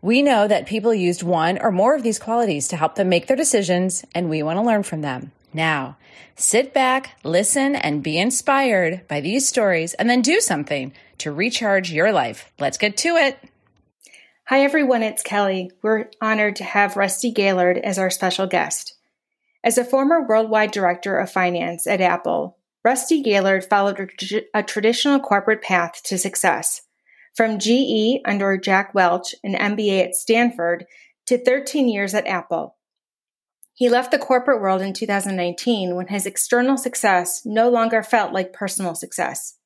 We know that people used one or more of these qualities to help them make their decisions, and we want to learn from them. Now, sit back, listen, and be inspired by these stories, and then do something to recharge your life. Let's get to it. Hi, everyone, it's Kelly. We're honored to have Rusty Gaillard as our special guest. As a former worldwide director of finance at Apple, Rusty Gaillard followed a, traditional corporate path to success. From GE under Jack Welch, an MBA at Stanford, to 13 years at Apple. He left the corporate world in 2019 when his external success no longer felt like personal success.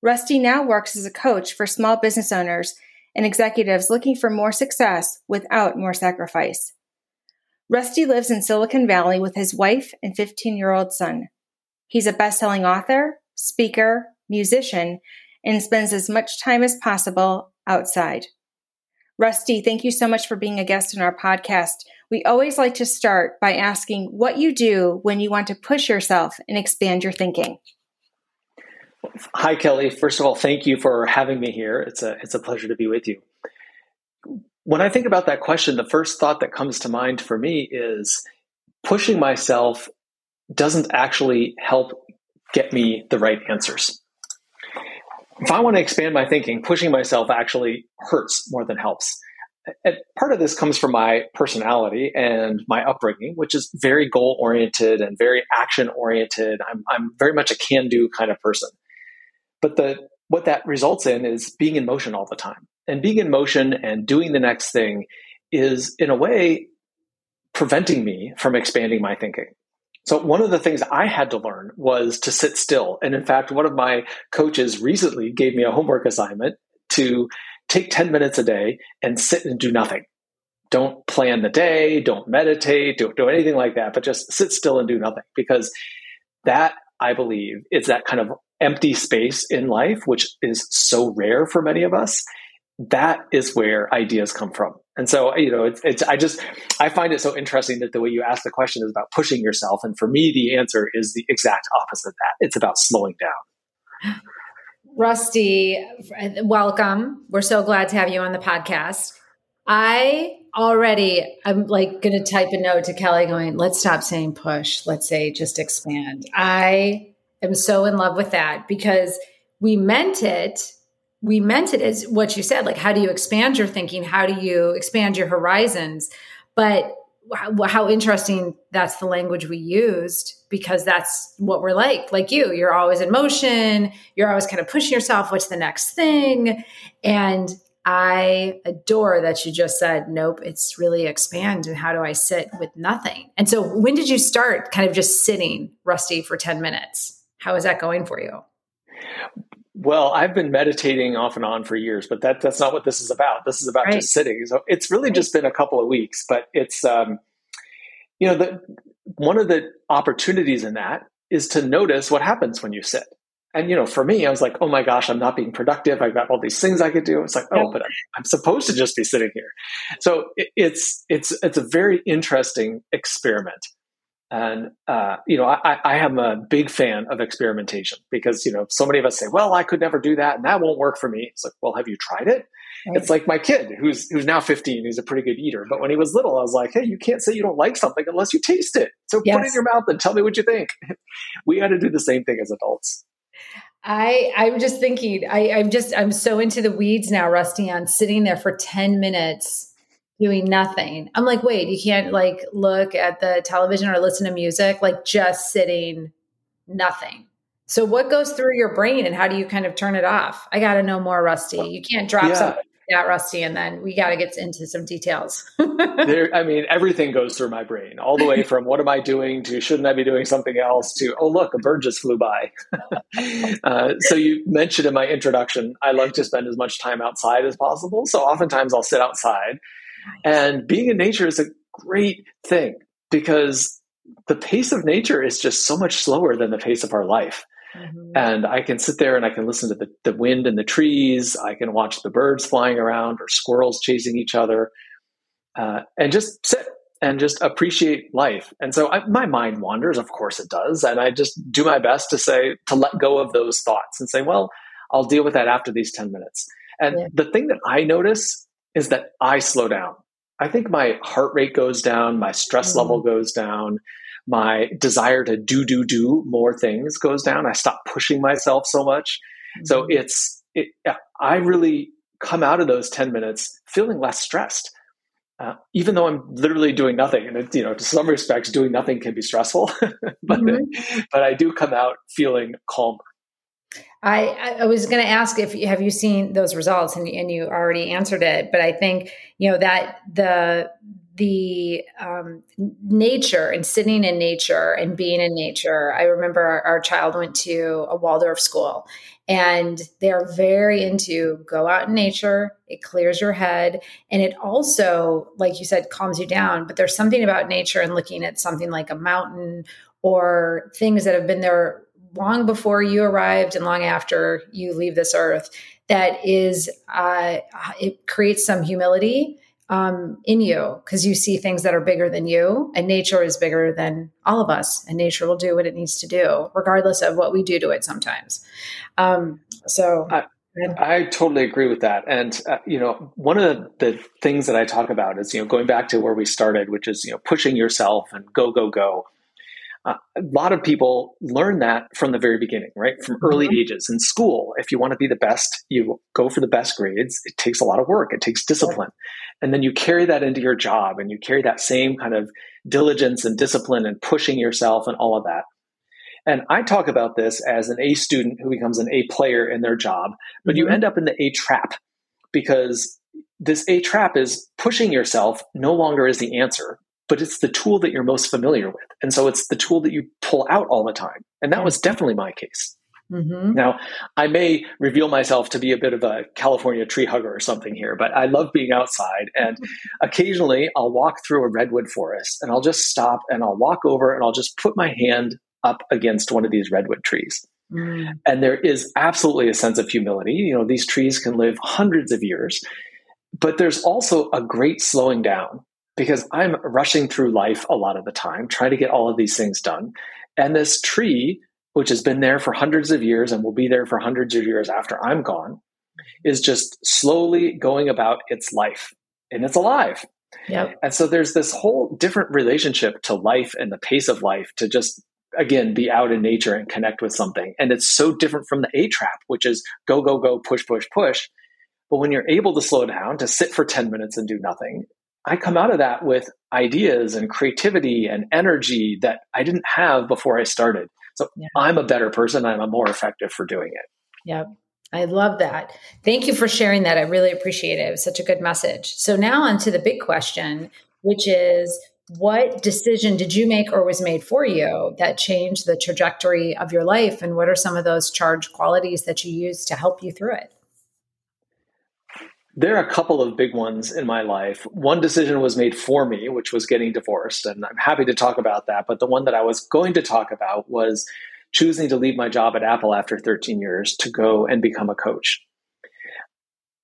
Rusty now works as a coach for small business owners and executives looking for more success without more sacrifice. Rusty lives in Silicon Valley with his wife and 15 year old son. He's a best selling author, speaker, musician, and spends as much time as possible outside. Rusty, thank you so much for being a guest in our podcast. We always like to start by asking what you do when you want to push yourself and expand your thinking. Hi, Kelly. First of all, thank you for having me here. It's a, it's a pleasure to be with you. When I think about that question, the first thought that comes to mind for me is pushing myself doesn't actually help get me the right answers if I want to expand my thinking, pushing myself actually hurts more than helps. And part of this comes from my personality and my upbringing, which is very goal oriented and very action oriented. I'm, I'm very much a can do kind of person. But the, what that results in is being in motion all the time. And being in motion and doing the next thing is, in a way, preventing me from expanding my thinking. So one of the things I had to learn was to sit still. And in fact, one of my coaches recently gave me a homework assignment to take 10 minutes a day and sit and do nothing. Don't plan the day, don't meditate, don't do anything like that, but just sit still and do nothing because that I believe is that kind of empty space in life, which is so rare for many of us. That is where ideas come from. And so, you know, it's, it's, I just, I find it so interesting that the way you ask the question is about pushing yourself. And for me, the answer is the exact opposite of that. It's about slowing down. Rusty, welcome. We're so glad to have you on the podcast. I already, I'm like going to type a note to Kelly going, let's stop saying push. Let's say just expand. I am so in love with that because we meant it we meant it as what you said like how do you expand your thinking? How do you expand your horizons? But how, how, interesting that's the language we used because that's what we're like like you. You're always in motion. You're always kind of pushing yourself what's the next thing? And i adore that you just said nope it's really expand and how do i sit with nothing? And so when did you start kind of just sitting rusty for 10 minutes? How is that going for you well, I've been meditating off and on for years, but that that's not what this is about. This is about right. just sitting. So it's really right. just been a couple of weeks, but it's um, you know, the one of the opportunities in that is to notice what happens when you sit. And you know, for me, I was like, "Oh my gosh, I'm not being productive. I've got all these things I could do." It's like, "Oh, but I'm, I'm supposed to just be sitting here." So it, it's it's it's a very interesting experiment. And uh, you know, I, I am a big fan of experimentation because you know, so many of us say, "Well, I could never do that, and that won't work for me." It's like, "Well, have you tried it?" Right. It's like my kid, who's who's now 15. He's a pretty good eater, but when he was little, I was like, "Hey, you can't say you don't like something unless you taste it. So yes. put it in your mouth and tell me what you think." we got to do the same thing as adults. I I'm just thinking. I, I'm just I'm so into the weeds now, Rusty, on sitting there for 10 minutes doing nothing. I'm like, wait, you can't like look at the television or listen to music, like just sitting nothing. So, what goes through your brain and how do you kind of turn it off? I got to know more, Rusty. You can't drop yeah. something that rusty and then we got to get into some details there i mean everything goes through my brain all the way from what am i doing to shouldn't i be doing something else to oh look a bird just flew by uh, so you mentioned in my introduction i love to spend as much time outside as possible so oftentimes i'll sit outside and being in nature is a great thing because the pace of nature is just so much slower than the pace of our life Mm-hmm. And I can sit there and I can listen to the, the wind and the trees. I can watch the birds flying around or squirrels chasing each other uh, and just sit and just appreciate life. And so I, my mind wanders, of course it does. And I just do my best to say, to let go of those thoughts and say, well, I'll deal with that after these 10 minutes. And yeah. the thing that I notice is that I slow down. I think my heart rate goes down, my stress mm-hmm. level goes down my desire to do do do more things goes down i stop pushing myself so much mm-hmm. so it's it, i really come out of those 10 minutes feeling less stressed uh, even though i'm literally doing nothing and it, you know to some respects doing nothing can be stressful but mm-hmm. but i do come out feeling calmer I, I was going to ask if have you seen those results and, and you already answered it, but I think you know that the the um, nature and sitting in nature and being in nature. I remember our, our, child went to a Waldorf school and they're very into go out in nature. It clears your head. And it also, like you said, calms you down. But there's something about nature and looking at something like a mountain or things that have been there long before you arrived and long after you leave this earth that is, uh, it creates some humility um, in you because you see things that are bigger than you, and nature is bigger than all of us, and nature will do what it needs to do, regardless of what we do to it sometimes. Um, so. I, I totally agree with that, and uh, you know, one of the, the things that I talk about is you know going back to where we started, which is you know pushing yourself and go go go. Uh, a lot of people learn that from the very beginning, right? From early mm-hmm. ages in school. If you want to be the best, you go for the best grades. It takes a lot of work. It takes discipline. And then you carry that into your job and you carry that same kind of diligence and discipline and pushing yourself and all of that. And I talk about this as an A student who becomes an A player in their job, but mm-hmm. you end up in the A trap because this A trap is pushing yourself no longer is the answer but it's the tool that you're most familiar with. And so it's the tool that you pull out all the time. And that was definitely my case. Mm-hmm. Now, I may reveal myself to be a bit of a California tree hugger or something here, but I love being outside. And occasionally I'll walk through a redwood forest and I'll just stop and I'll walk over and I'll just put my hand up against one of these redwood trees. Mm. And there is absolutely a sense of humility. You know, these trees can live hundreds of years, but there's also a great slowing down because I'm rushing through life a lot of the time, trying to get all of these things done. And this tree, which has been there for hundreds of years and will be there for hundreds of years after I'm gone, is just slowly going about its life and it's alive. Yep. And so there's this whole different relationship to life and the pace of life to just again be out in nature and connect with something. And it's so different from the A trap, which is go, go, go, push, push, push. But when you're able to slow down, to sit for 10 minutes and do nothing, I come out of that with ideas and creativity and energy that I didn't have before I started. So yeah. I'm a better person. I'm a more effective for doing it. Yep. I love that. Thank you for sharing that. I really appreciate it. It was such a good message. So now on to the big question, which is what decision did you make or was made for you that changed the trajectory of your life? And what are some of those charged qualities that you use to help you through it? There are a couple of big ones in my life. One decision was made for me, which was getting divorced, and I'm happy to talk about that. But the one that I was going to talk about was choosing to leave my job at Apple after 13 years to go and become a coach.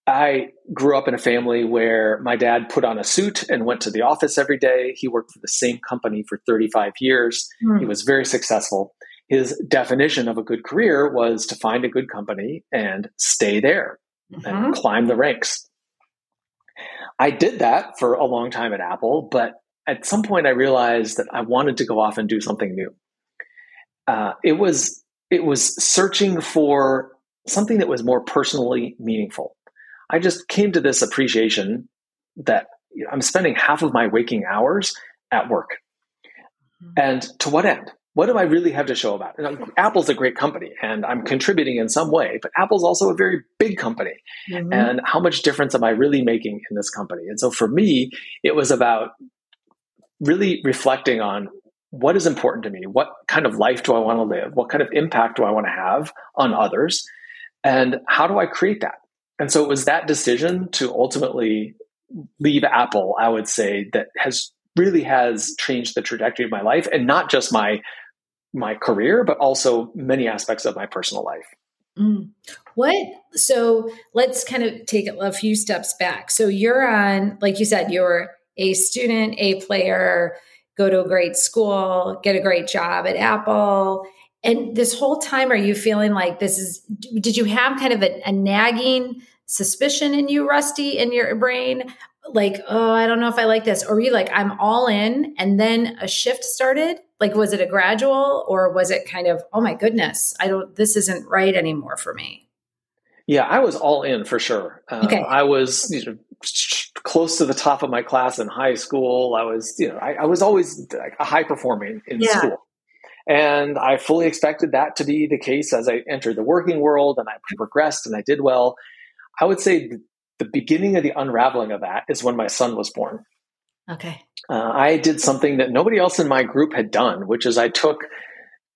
I grew up in a family where my dad put on a suit and went to the office every day. He worked for the same company for 35 years. Mm. He was very successful. His definition of a good career was to find a good company and stay there mm-hmm. and climb the ranks. I did that for a long time at Apple, but at some point I realized that I wanted to go off and do something new. Uh, it was it was searching for something that was more personally meaningful. I just came to this appreciation that you know, I'm spending half of my waking hours at work. Mm-hmm. And to what end? What do I really have to show about it? Apple's a great company and I'm contributing in some way, but Apple's also a very big company. Mm-hmm. And how much difference am I really making in this company? And so for me, it was about really reflecting on what is important to me? What kind of life do I want to live? What kind of impact do I want to have on others? And how do I create that? And so it was that decision to ultimately leave Apple, I would say, that has really has changed the trajectory of my life and not just my my career, but also many aspects of my personal life. Mm. What? So let's kind of take a few steps back. So you're on, like you said, you're a student, a player, go to a great school, get a great job at Apple. And this whole time, are you feeling like this is, did you have kind of a, a nagging suspicion in you, Rusty, in your brain? Like, oh, I don't know if I like this. Or were you like, I'm all in, and then a shift started? Like, was it a gradual or was it kind of, oh my goodness, I don't, this isn't right anymore for me? Yeah, I was all in for sure. Um, okay. I was you know, close to the top of my class in high school. I was, you know, I, I was always like a high performing in yeah. school. And I fully expected that to be the case as I entered the working world and I progressed and I did well. I would say the beginning of the unraveling of that is when my son was born. Okay. Uh, I did something that nobody else in my group had done, which is I took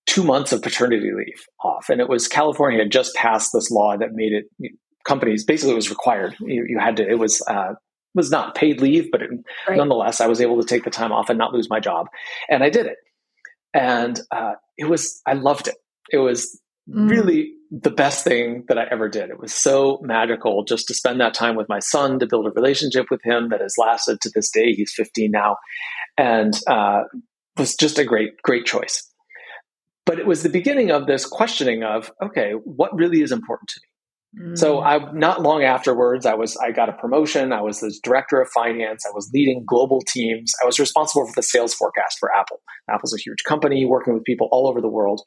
two months of paternity leave off. And it was California had just passed this law that made it companies basically it was required. You, you had to, it was, uh, was not paid leave, but it, right. nonetheless, I was able to take the time off and not lose my job. And I did it. And uh, it was, I loved it. It was mm. really the best thing that I ever did. It was so magical just to spend that time with my son, to build a relationship with him that has lasted to this day. He's 15 now. And uh, was just a great, great choice. But it was the beginning of this questioning of, okay, what really is important to me? So mm. I not long afterwards, I was I got a promotion. I was the director of finance. I was leading global teams. I was responsible for the sales forecast for Apple. Apple's a huge company working with people all over the world.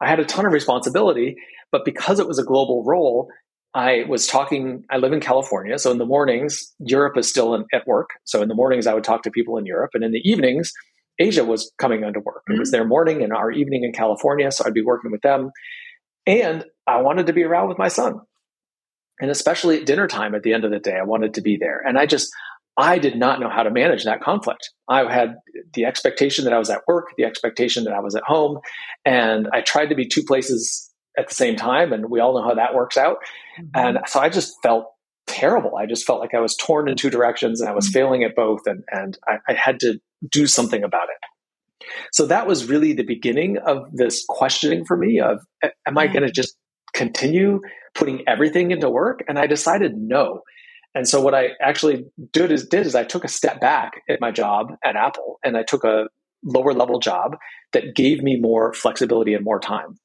I had a ton of responsibility, but because it was a global role, I was talking. I live in California, so in the mornings, Europe is still in, at work. So in the mornings, I would talk to people in Europe, and in the evenings, Asia was coming into work. Mm-hmm. It was mm. their morning and our evening in California, so I'd be working with them. And I wanted to be around with my son. And especially at dinner time at the end of the day, I wanted to be there. And I just, I did not know how to manage that conflict. I had the expectation that I was at work, the expectation that I was at home, and I tried to be two places at the same time. And we all know how that works out. Mm-hmm. And so I just felt terrible. I just felt like I was torn in two directions and I was mm-hmm. failing at both. And, and I, I had to do something about it. So that was really the beginning of this questioning for me of, am I going to just continue putting everything into work? And I decided no. And so what I actually did is, did is I took a step back at my job at Apple and I took a lower level job that gave me more flexibility and more time.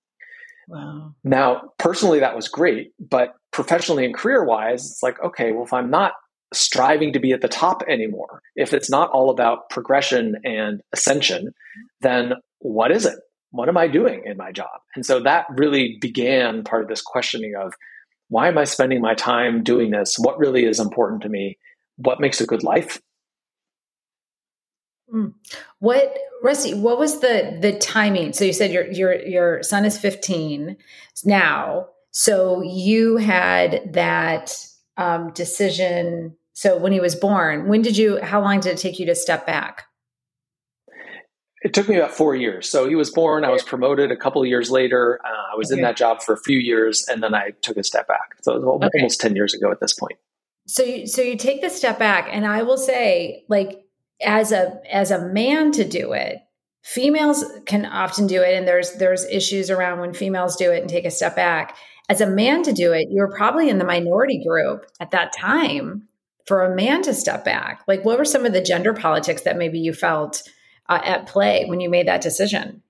Wow. Now, personally, that was great, but professionally and career wise, it's like, okay, well, if I'm not striving to be at the top anymore, if it's not all about progression and ascension, then what is it? what am I doing in my job? And so that really began part of this questioning of why am I spending my time doing this? What really is important to me? What makes a good life? Hmm. What Rusty, what was the the timing? So you said your your your son is 15 now. So you had that um, decision. So when he was born, when did you? How long did it take you to step back? It took me about four years. So he was born. I was promoted a couple of years later. Uh, I was okay. in that job for a few years, and then I took a step back. So okay. almost ten years ago at this point. So, you, so you take the step back, and I will say, like as a as a man to do it, females can often do it, and there's there's issues around when females do it and take a step back. As a man to do it, you were probably in the minority group at that time for a man to step back. Like, what were some of the gender politics that maybe you felt? Uh, at play when you made that decision?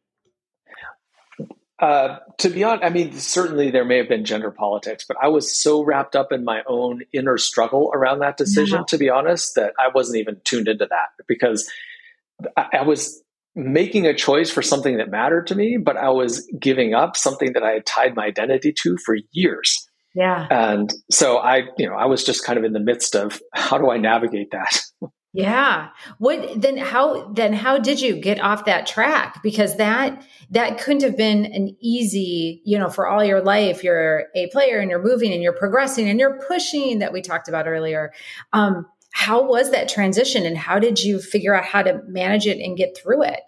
Uh, to be honest, I mean, certainly there may have been gender politics, but I was so wrapped up in my own inner struggle around that decision, yeah. to be honest, that I wasn't even tuned into that because I, I was making a choice for something that mattered to me, but I was giving up something that I had tied my identity to for years. Yeah. And so I, you know, I was just kind of in the midst of how do I navigate that? Yeah. What then how then how did you get off that track? Because that that couldn't have been an easy, you know, for all your life you're a player and you're moving and you're progressing and you're pushing that we talked about earlier. Um how was that transition and how did you figure out how to manage it and get through it?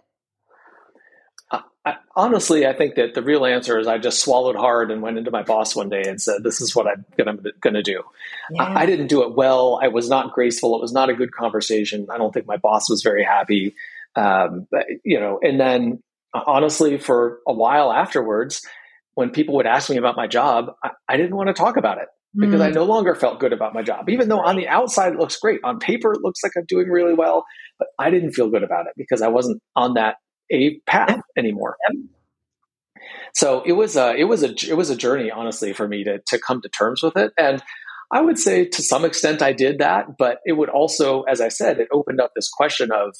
I, honestly, I think that the real answer is I just swallowed hard and went into my boss one day and said, "This is what I'm going to do." Yeah. I, I, didn't do it well. I was not graceful. It was not a good conversation. I don't think my boss was very happy. Um, but, you know, and then honestly, for a while afterwards, when people would ask me about my job, I, I didn't want to talk about it because mm. I no longer felt good about my job. Even though on the outside it looks great, on paper it looks like I'm doing really well, but I didn't feel good about it because I wasn't on that a path anymore. So it was a it was a it was a journey, honestly, for me to to come to terms with it. And I would say to some extent I did that, but it would also, as I said, it opened up this question of,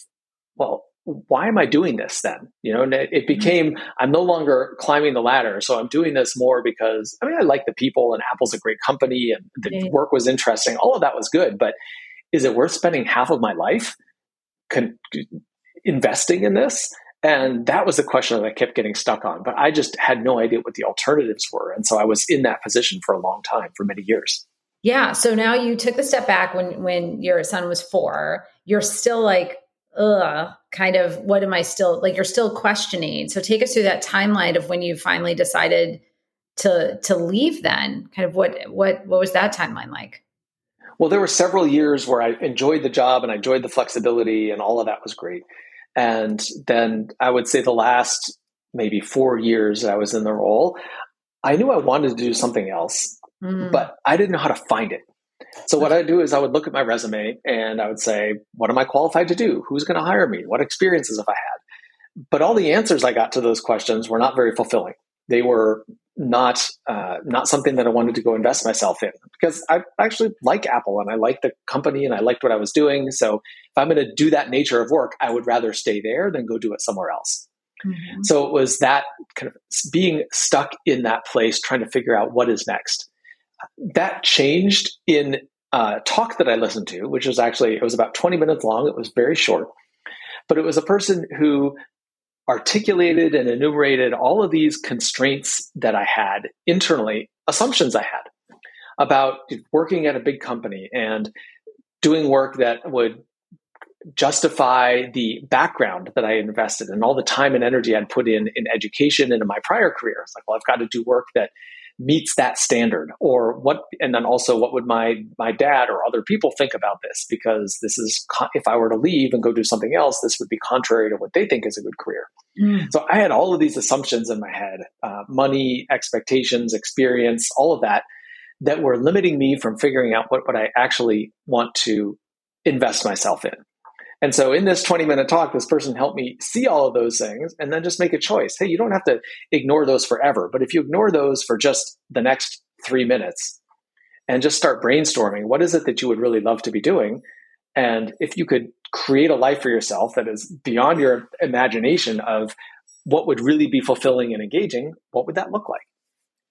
well, why am I doing this then? You know, and it, it mm-hmm. became I'm no longer climbing the ladder, so I'm doing this more because I mean I like the people and Apple's a great company and the work was interesting. All of that was good, but is it worth spending half of my life con- investing in this? And that was the question that I kept getting stuck on. But I just had no idea what the alternatives were. And so I was in that position for a long time, for many years. Yeah. So now you took the step back when when your son was four. You're still like, ugh, kind of what am I still like you're still questioning. So take us through that timeline of when you finally decided to to leave then. Kind of what what what was that timeline like? Well, there were several years where I enjoyed the job and I enjoyed the flexibility and all of that was great. And then I would say the last maybe four years I was in the role, I knew I wanted to do something else, mm. but I didn't know how to find it. So what I would do is I would look at my resume and I would say, what am I qualified to do? Who's going to hire me? What experiences have I had? But all the answers I got to those questions were not very fulfilling. They were not uh, not something that I wanted to go invest myself in because I actually like Apple and I like the company and I liked what I was doing. So if I'm going to do that nature of work, I would rather stay there than go do it somewhere else. Mm-hmm. So it was that kind of being stuck in that place, trying to figure out what is next. That changed in a talk that I listened to, which was actually it was about 20 minutes long. It was very short, but it was a person who articulated and enumerated all of these constraints that I had internally, assumptions I had about working at a big company and doing work that would justify the background that I invested and all the time and energy I'd put in in education and in my prior career. It's like, well, I've got to do work that meets that standard? Or what and then also what would my my dad or other people think about this? Because this is if i were to leave and go do something else this would be contrary to what they think is a good career. Mm. so i had all of these assumptions in my head uh, money expectations experience all of that that were limiting me from figuring out what, what i actually want to invest myself in and so in this 20 minute talk, this person helped me see all of those things and then just make a choice. Hey, you don't have to ignore those forever, but if you ignore those for just the next three minutes and just start brainstorming, what is it that you would really love to be doing? And if you could create a life for yourself that is beyond your imagination of what would really be fulfilling and engaging, what would that look like?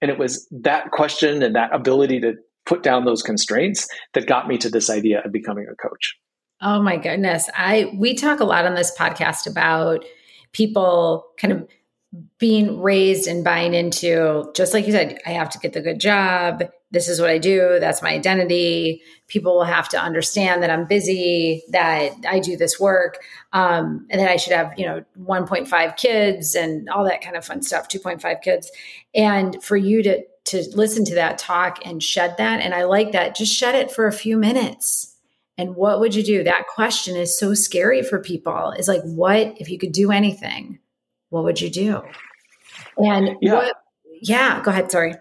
And it was that question and that ability to put down those constraints that got me to this idea of becoming a coach. Oh my goodness. I we talk a lot on this podcast about people kind of being raised and buying into just like you said, I have to get the good job. This is what I do. That's my identity. People will have to understand that I'm busy, that I do this work, um, and that I should have, you know, 1.5 kids and all that kind of fun stuff, 2.5 kids. And for you to to listen to that talk and shed that, and I like that, just shed it for a few minutes and what would you do? That question is so scary for people. Is like, what if you could do anything? What would you do? And yeah, what, yeah go ahead. Sorry.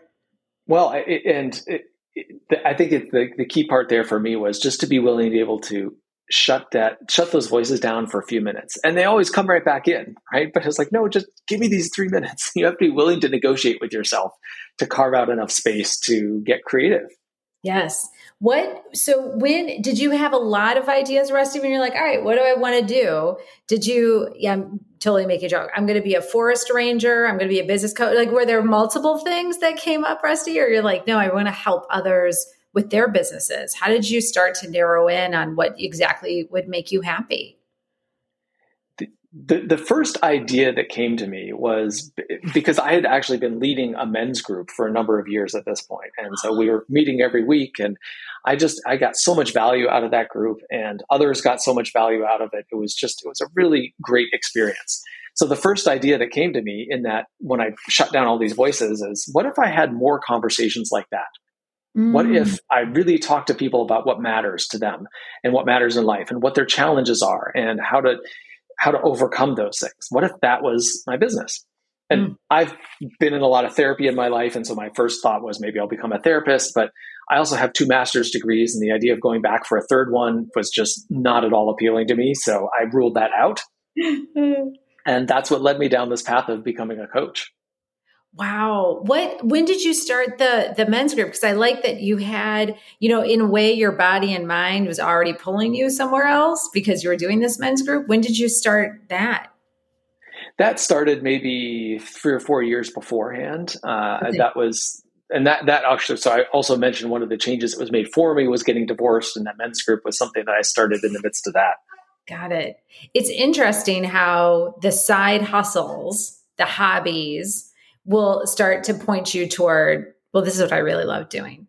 Well, it, and it, it, I think the, the key part there for me was just to be willing to be able to shut that shut those voices down for a few minutes and they always come right back in right but it's like no just give me these three minutes you have to be willing to negotiate with yourself to carve out enough space to get creative Yes. What, so when did you have a lot of ideas, Rusty, when you're like, all right, what do I want to do? Did you, yeah, I'm totally making a joke. I'm going to be a forest ranger. I'm going to be a business coach. Like, were there multiple things that came up, Rusty? Or you're like, no, I want to help others with their businesses? How did you start to narrow in on what exactly would make you happy? The, the first idea that came to me was because I had actually been leading a men's group for a number of years at this point, and so we were meeting every week, and I just I got so much value out of that group, and others got so much value out of it. It was just it was a really great experience. So the first idea that came to me in that when I shut down all these voices is, what if I had more conversations like that? Mm. What if I really talk to people about what matters to them and what matters in life and what their challenges are and how to how to overcome those things? What if that was my business? And mm. I've been in a lot of therapy in my life. And so my first thought was maybe I'll become a therapist. But I also have two master's degrees, and the idea of going back for a third one was just not at all appealing to me. So I ruled that out. and that's what led me down this path of becoming a coach. Wow. What when did you start the the men's group? Because I like that you had, you know, in a way your body and mind was already pulling you somewhere else because you were doing this men's group. When did you start that? That started maybe three or four years beforehand. Uh, okay. That was and that that actually so I also mentioned one of the changes that was made for me was getting divorced and that men's group was something that I started in the midst of that. Got it. It's interesting how the side hustles, the hobbies, will start to point you toward, well, this is what I really love doing.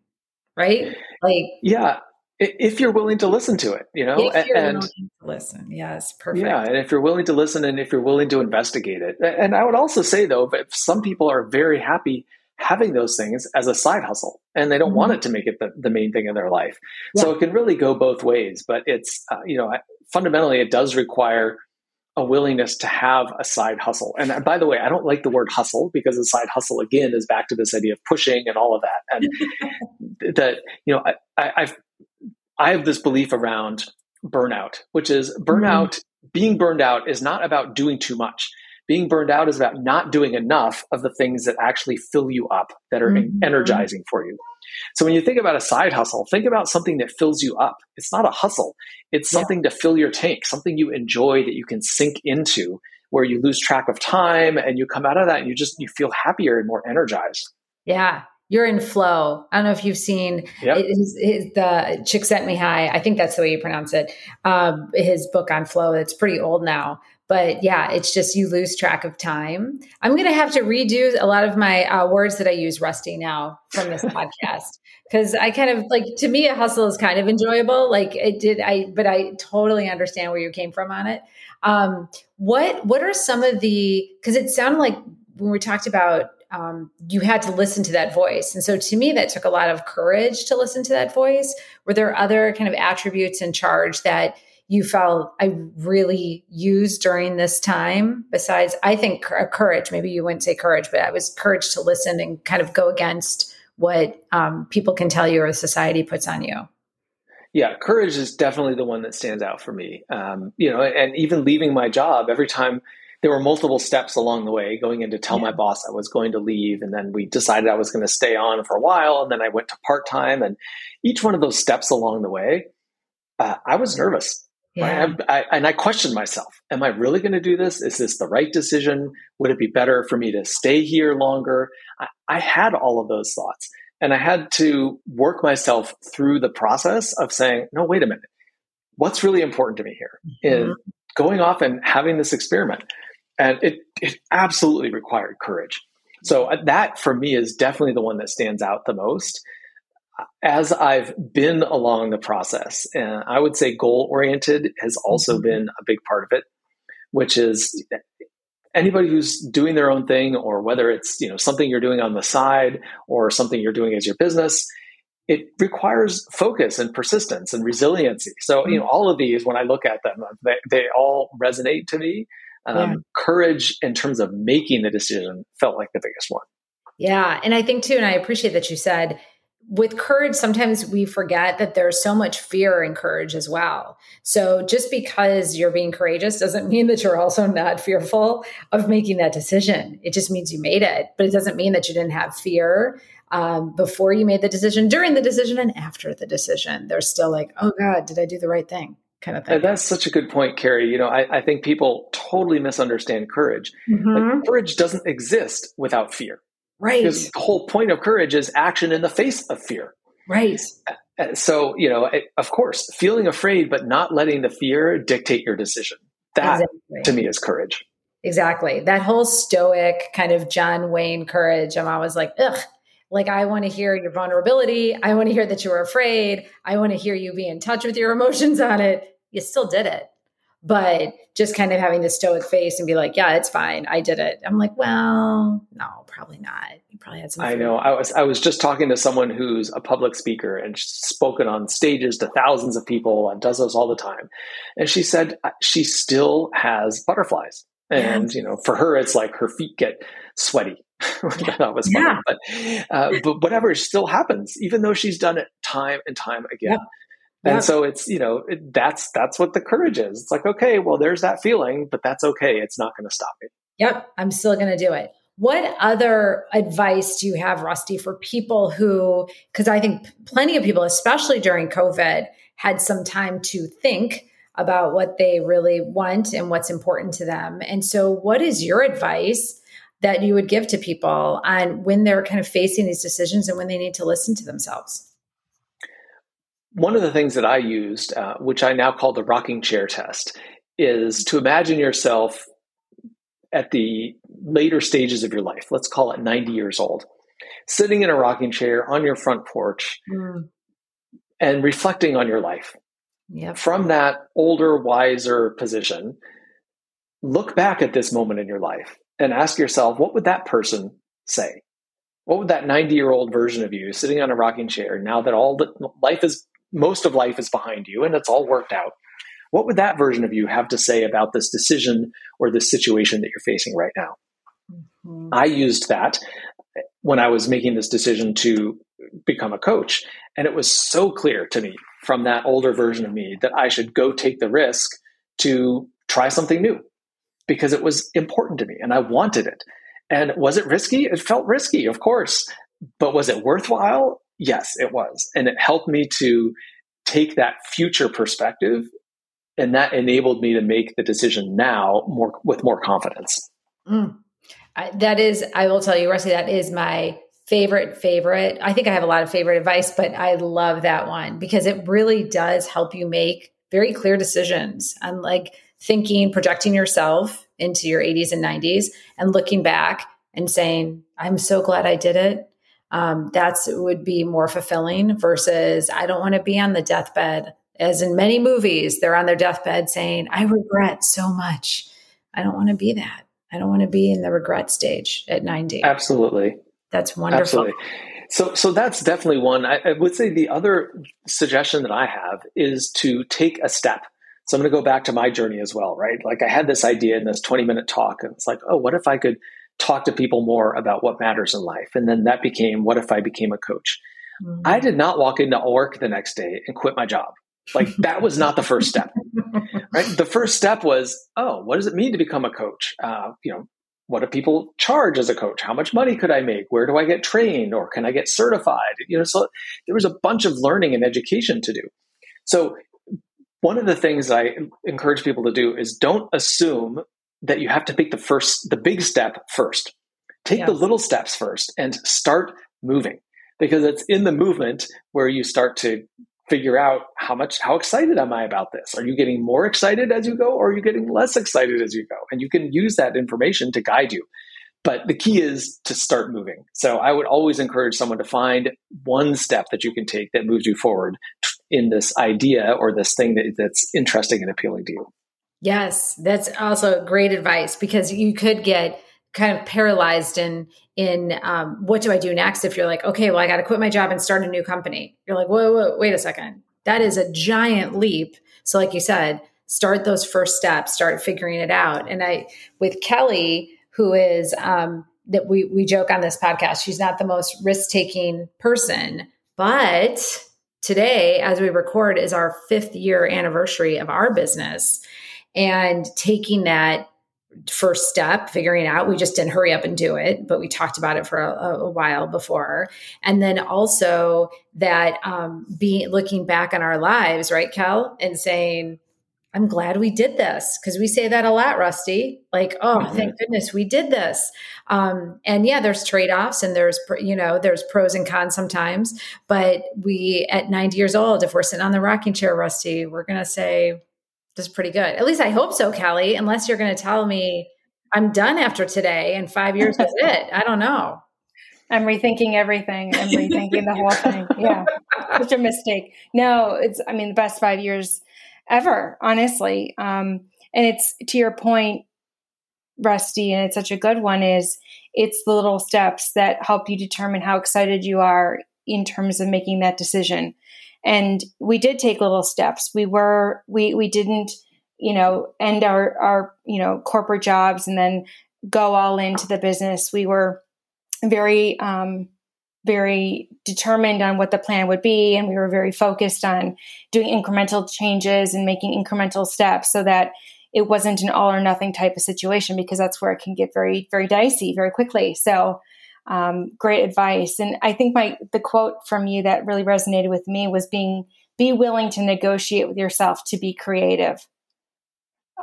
Right? Like, yeah. If you're willing to listen to it, you know, if you're and, willing to listen, yes, perfect. Yeah, and if you're willing to listen, and if you're willing to investigate it, and I would also say though, if some people are very happy having those things as a side hustle and they don't mm-hmm. want it to make it the, the main thing in their life yeah. so it can really go both ways but it's uh, you know fundamentally it does require a willingness to have a side hustle. And by the way, I don't like the word hustle because a side hustle again is back to this idea of pushing and all of that. And that you know, I, I've I have this belief around burnout, which is burnout. Mm-hmm. Being burned out is not about doing too much. Being burned out is about not doing enough of the things that actually fill you up, that are mm-hmm. energizing for you. So when you think about a side hustle, think about something that fills you up. It's not a hustle. It's something yeah. to fill your tank, something you enjoy that you can sink into where you lose track of time and you come out of that and you just you feel happier and more energized. Yeah. You're in flow. I don't know if you've seen yep. his, his, the Csikszentmihalyi. I think that's the way you pronounce it. Um, his book on flow. It's pretty old now, but yeah, it's just you lose track of time. I'm going to have to redo a lot of my uh, words that I use rusty now from this podcast because I kind of like to me a hustle is kind of enjoyable. Like it did, I but I totally understand where you came from on it. Um, what what are some of the because it sounded like when we talked about um, you had to listen to that voice. And so to me, that took a lot of courage to listen to that voice. Were there other kind of attributes in charge that you felt I really used during this time? Besides, I think courage, maybe you wouldn't say courage, but I was courage to listen and kind of go against what um, people can tell you or society puts on you. Yeah, courage is definitely the one that stands out for me. Um, you know, and even leaving my job, every time there were multiple steps along the way going in to tell yeah. my boss I was going to leave. And then we decided I was going to stay on for a while. And then I went to part time. And each one of those steps along the way, uh, I was nervous. Yeah. I, I, and I questioned myself Am I really going to do this? Is this the right decision? Would it be better for me to stay here longer? I, I had all of those thoughts. And I had to work myself through the process of saying, No, wait a minute. What's really important to me here mm-hmm. is going off and having this experiment. And it, it absolutely required courage. So uh, that for me is definitely the one that stands out the most as I've been along the process, and I would say goal oriented has also mm-hmm. been a big part of it, which is anybody who's doing their own thing, or whether it's you know something you're doing on the side or something you're doing as your business, it requires focus and persistence and resiliency. So mm-hmm. you know all of these, when I look at them, they, they all resonate to me. Um, yeah. Courage in terms of making the decision felt like the biggest one. Yeah, and I think too, and I appreciate that you said with courage, sometimes we forget that there's so much fear in courage as well. So just because you're being courageous doesn't mean that you're also not fearful of making that decision. It just means you made it, but it doesn't mean that you didn't have fear um, before you made the decision, during the decision, and after the decision. They're still like, oh God, did I do the right thing? Kind of thing. That's such a good point, Carrie. You know, I, I think people totally misunderstand courage. Mm-hmm. Like, courage doesn't exist without fear. Right. Because the whole point of courage is action in the face of fear. Right. so you know of course feeling afraid but not letting the fear dictate your decision that exactly. to me is courage exactly that whole stoic kind of john wayne courage i'm always like ugh like i want to hear your vulnerability i want to hear that you were afraid i want to hear you be in touch with your emotions on it you still did it but just kind of having the stoic face and be like, yeah, it's fine. I did it. I'm like, well, no, probably not. You probably had some. I know. I was, I was just talking to someone who's a public speaker and spoken on stages to thousands of people and does those all the time. And she said uh, she still has butterflies. And, yeah. you know, for her, it's like her feet get sweaty. that was funny. Yeah. But, uh, but whatever still happens, even though she's done it time and time again. Yeah. And so it's, you know, it, that's that's what the courage is. It's like, okay, well, there's that feeling, but that's okay. It's not going to stop me. Yep, I'm still going to do it. What other advice do you have, Rusty, for people who, because I think plenty of people, especially during COVID, had some time to think about what they really want and what's important to them. And so, what is your advice that you would give to people on when they're kind of facing these decisions and when they need to listen to themselves? One of the things that I used, uh, which I now call the rocking chair test, is to imagine yourself at the later stages of your life. Let's call it 90 years old, sitting in a rocking chair on your front porch mm. and reflecting on your life. Yep. From that older, wiser position, look back at this moment in your life and ask yourself, what would that person say? What would that 90 year old version of you sitting on a rocking chair now that all the life is most of life is behind you and it's all worked out. What would that version of you have to say about this decision or this situation that you're facing right now? Mm-hmm. I used that when I was making this decision to become a coach. And it was so clear to me from that older version of me that I should go take the risk to try something new because it was important to me and I wanted it. And was it risky? It felt risky, of course. But was it worthwhile? Yes, it was. And it helped me to take that future perspective and that enabled me to make the decision now more with more confidence. Mm. I, that is, I will tell you, Rusty, that is my favorite favorite. I think I have a lot of favorite advice, but I love that one because it really does help you make very clear decisions and like thinking, projecting yourself into your 80s and 90s and looking back and saying, I'm so glad I did it um, that's would be more fulfilling versus I don't want to be on the deathbed. As in many movies, they're on their deathbed saying, I regret so much. I don't want to be that. I don't want to be in the regret stage at 90. Absolutely. That's wonderful. Absolutely. So, so that's definitely one. I, I would say the other suggestion that I have is to take a step. So I'm going to go back to my journey as well, right? Like I had this idea in this 20 minute talk, and it's like, oh, what if I could talk to people more about what matters in life. And then that became what if I became a coach? Mm-hmm. I did not walk into work the next day and quit my job. Like that was not the first step. right? The first step was, oh, what does it mean to become a coach? Uh, you know, what do people charge as a coach? How much money could I make? Where do I get trained or can I get certified? You know, so there was a bunch of learning and education to do. So one of the things I encourage people to do is don't assume that you have to take the first, the big step first. Take yes. the little steps first and start moving because it's in the movement where you start to figure out how much, how excited am I about this? Are you getting more excited as you go or are you getting less excited as you go? And you can use that information to guide you. But the key is to start moving. So I would always encourage someone to find one step that you can take that moves you forward in this idea or this thing that, that's interesting and appealing to you. Yes, that's also great advice because you could get kind of paralyzed in in um, what do I do next if you're like, okay, well, I got to quit my job and start a new company. You're like, whoa, whoa, wait a second. That is a giant leap. So, like you said, start those first steps, start figuring it out. And I, with Kelly, who is um, that we we joke on this podcast, she's not the most risk taking person, but today, as we record, is our fifth year anniversary of our business and taking that first step, figuring out, we just didn't hurry up and do it, but we talked about it for a, a while before. And then also that um, being looking back on our lives, right, Kel, and saying, I'm glad we did this because we say that a lot, Rusty. Like, oh, mm-hmm. thank goodness we did this. Um, and yeah, there's trade offs and there's, you know, there's pros and cons sometimes. But we, at 90 years old, if we're sitting on the rocking chair, Rusty, we're going to say, is pretty good. At least I hope so, Kelly, unless you're going to tell me I'm done after today and five years is it. I don't know. I'm rethinking everything. I'm rethinking the whole thing. Yeah. Such a mistake. No, it's, I mean, the best five years ever, honestly. Um, and it's to your point, Rusty, and it's such a good one is it's the little steps that help you determine how excited you are in terms of making that decision. And we did take little steps. We were, we, we didn't, you know, end our, our, you know, corporate jobs and then go all into the business. We were very, um, very determined on what the plan would be and we were very focused on doing incremental changes and making incremental steps so that it wasn't an all or nothing type of situation because that's where it can get very very dicey very quickly so um, great advice. And i think my the quote from you that really resonated with me was being be willing to negotiate with yourself to be creative.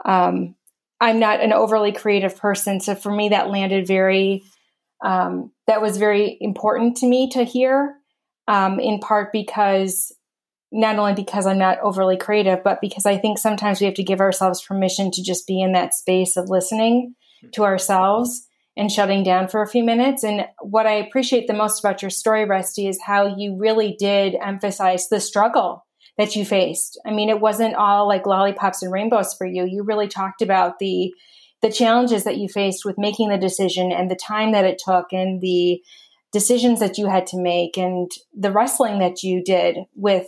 Um, i'm not an overly creative person. So for me that landed very um, that was very important to me to hear, um, in part because not only because I'm not overly creative, but because I think sometimes we have to give ourselves permission to just be in that space of listening to ourselves and shutting down for a few minutes. And what I appreciate the most about your story, Rusty, is how you really did emphasize the struggle that you faced. I mean, it wasn't all like lollipops and rainbows for you. You really talked about the the challenges that you faced with making the decision and the time that it took and the decisions that you had to make and the wrestling that you did with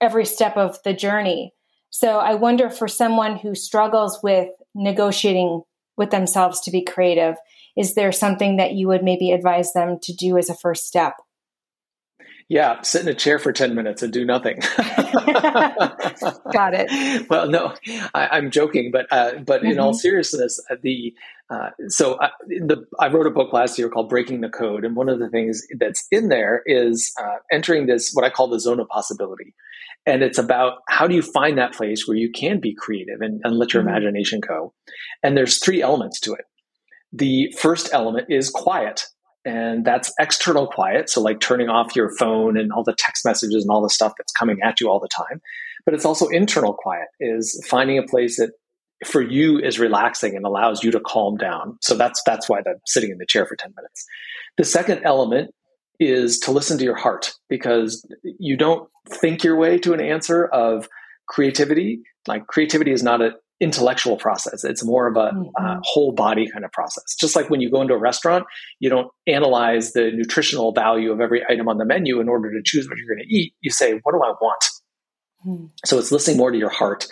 every step of the journey. So I wonder for someone who struggles with negotiating with themselves to be creative, is there something that you would maybe advise them to do as a first step? Yeah, sit in a chair for 10 minutes and do nothing. Got it. Well, no, I, am joking, but uh, but mm-hmm. in all mm-hmm. seriousness, uh, the uh, so I, uh, the, I wrote a book last year called Breaking the Code, and one of the things that's in there is uh, entering this what I call the zone of possibility, and it's about how do you find that place where you can be creative and, and let your mm-hmm. imagination go. And there's three elements to it. The first element is quiet and that's external quiet. So, like turning off your phone and all the text messages and all the stuff that's coming at you all the time. But it's also internal quiet, is finding a place that for you is relaxing and allows you to calm down. So that's that's why the sitting in the chair for 10 minutes. The second element is to listen to your heart because you don't think your way to an answer of creativity. Like creativity is not a intellectual process. It's more of a mm-hmm. uh, whole body kind of process. Just like when you go into a restaurant, you don't analyze the nutritional value of every item on the menu in order to choose what you're going to eat. You say, what do I want? Mm-hmm. So it's listening more to your heart.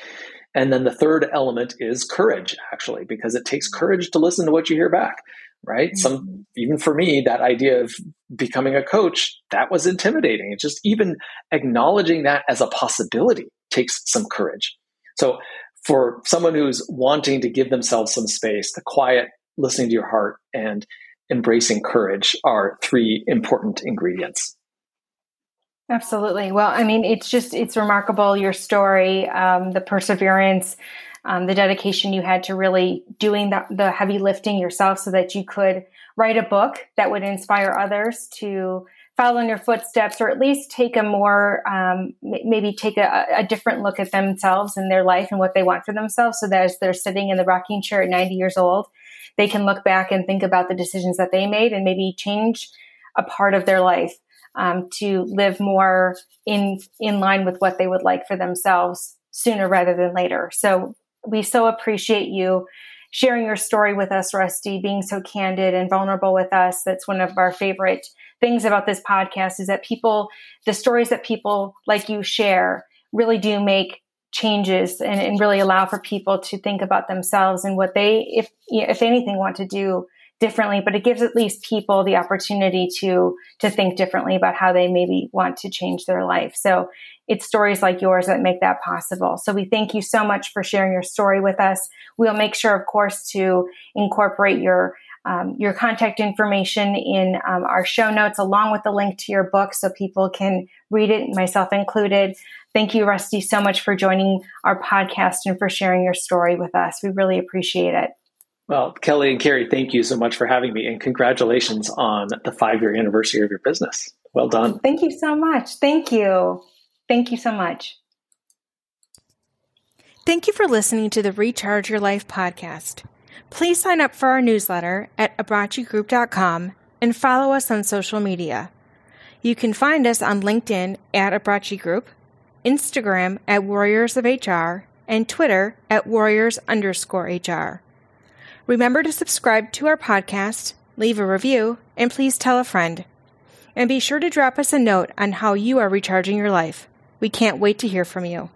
And then the third element is courage, actually, because it takes courage to listen to what you hear back, right? Mm-hmm. Some, even for me, that idea of becoming a coach, that was intimidating. It's just even acknowledging that as a possibility takes some courage. So for someone who's wanting to give themselves some space, the quiet, listening to your heart, and embracing courage are three important ingredients. Absolutely. Well, I mean, it's just, it's remarkable your story, um, the perseverance, um, the dedication you had to really doing the, the heavy lifting yourself so that you could write a book that would inspire others to follow in your footsteps or at least take a more um, maybe take a, a, different look at themselves and their life and what they want for themselves so that as they're sitting in the rocking chair at 90 years old they can look back and think about the decisions that they made and maybe change a part of their life um, to live more in in line with what they would like for themselves sooner rather than later. So we so appreciate you sharing your story with us rusty being so candid and vulnerable with us. That's one of our favorite things about this podcast is that people, the stories that people like you share really do make changes and, and really allow for people to think about themselves and what they, if, if anything, want to do differently, but it gives at least people the opportunity to to think differently about how they maybe want to change their life. So it's stories like yours that make that possible. So we thank you so much for sharing your story with us. We'll make sure, of course, to incorporate your um, your contact information in um, our show notes, along with the link to your book, so people can read it, myself included. Thank you, Rusty, so much for joining our podcast and for sharing your story with us. We really appreciate it. Well, Kelly and Carrie, thank you so much for having me and congratulations on the five year anniversary of your business. Well done. Thank you so much. Thank you. Thank you so much. Thank you for listening to the Recharge Your Life podcast. Please sign up for our newsletter at abbraccigroup.com and follow us on social media. You can find us on LinkedIn at Abbracci Group, Instagram at Warriors of HR, and Twitter at Warriors underscore HR. Remember to subscribe to our podcast, leave a review, and please tell a friend. And be sure to drop us a note on how you are recharging your life. We can't wait to hear from you.